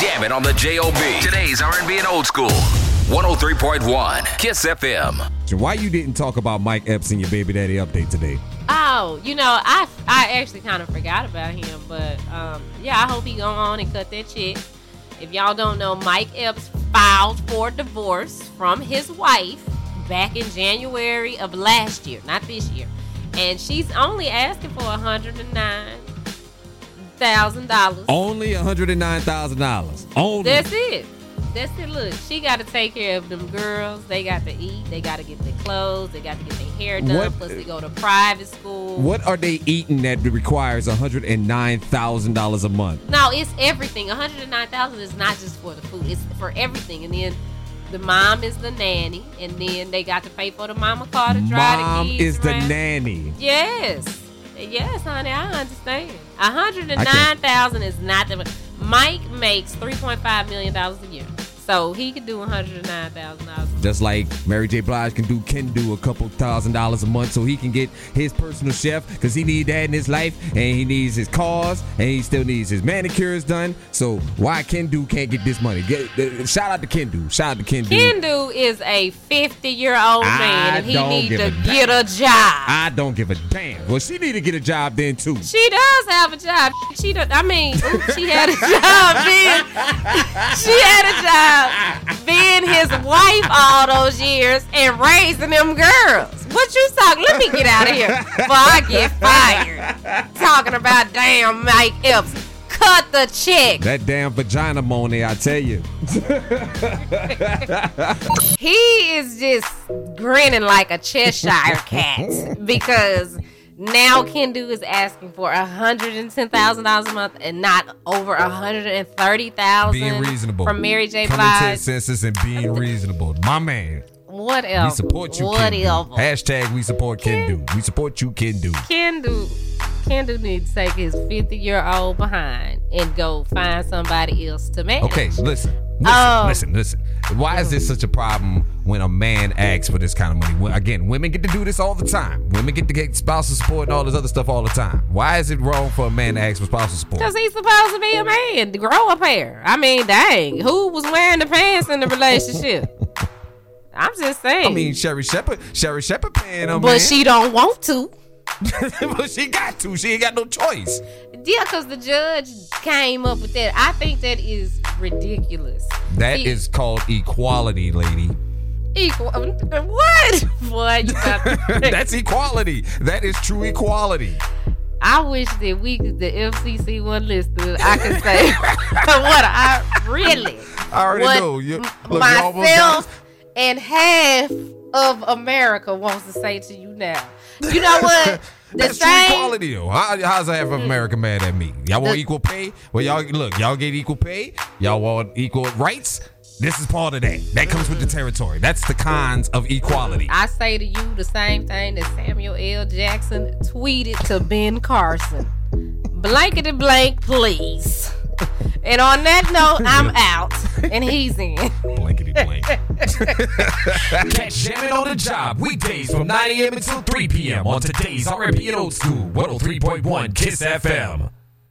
Jam it on the JOB. Today's R&B and old school. 103.1 Kiss FM. So why you didn't talk about Mike Epps in your baby daddy update today? Oh, you know, I I actually kind of forgot about him, but um, yeah, I hope he go on and cut that shit. If y'all don't know, Mike Epps filed for divorce from his wife back in January of last year, not this year, and she's only asking for a hundred and nine thousand dollars. Only $109,000. Only. That's it. That's it. Look, she got to take care of them girls. They got to eat. They got to get their clothes. They got to get their hair done. What- Plus, they uh, go to private school. What are they eating that requires $109,000 a month? No, it's everything. One hundred and nine thousand is not just for the food; it's for everything. And then the mom is the nanny, and then they got to pay for the mama car to drive Mom the kids is the nanny. Yes, yes, honey, I understand. One hundred and nine thousand is not the. Mike makes three point five million dollars a year, so he could do one hundred nine thousand dollars. Just like Mary J. Blige can do, can do a couple thousand dollars a month so he can get his personal chef because he need that in his life and he needs his cars and he still needs his manicures done. So why Kendu can't get this money? Get, uh, shout out to Kendu. Shout out to Ken Do. Kendu is a fifty-year-old I man, and he needs to a get a job. I don't give a damn. Well, she need to get a job then too. She does have a job. She don't. I mean, ooh, she had a job being. She had a job being his wife all those years and raising them girls. What you talking? Let me get out of here before I get fired. Talking about damn Mike Epps. Cut the check. That damn vagina money, I tell you. He is just grinning like a Cheshire cat because now Kendu is asking for hundred and ten thousand dollars a month and not over hundred and thirty thousand. Being reasonable. from Mary J. Coming to Blige. his senses and being reasonable. My man. What else? We support you, What else? Hashtag we support Kendu. We support you, Ken Do. Kendu, Kendu needs to take his fifty year old behind and go find somebody else to manage. Okay, listen. Listen, Oh. listen, listen. Why is this such a problem when a man asks for this kind of money? Again, women get to do this all the time. Women get to get spousal support and all this other stuff all the time. Why is it wrong for a man to ask for spousal support? Because he's supposed to be a man, to grow a pair. I mean, dang, who was wearing the pants in the relationship? I'm just saying. I mean, Sherri Shepherd, Sherri Shepherd paying her but man. she don't want to. but she got to. She ain't got no choice. Yeah, because the judge came up with that. I think that is ridiculous. That See, is called equality, lady. equal. What? Boy. That's equality. That is true equality. I wish that we the FCC one listed. I could say what I really. I already what know. You, look, you myself and half of America wants to say to you now. You know what? The That's true same. equality, though. How, how's half of mm-hmm. America mad at me? Y'all want The- equal pay? Well, y'all look. Y'all get equal pay. Y'all want equal rights. This is part of that. That comes with the territory. That's the cons of equality. I say to you the same thing that Samuel L. Jackson tweeted to Ben Carson. Blankety blank, please. And on that note, I'm out and he's in. Catch Jamming on the Job weekdays from 9 a.m. until 3 p.m. on today's R&B and Old School 103.1 Kiss FM.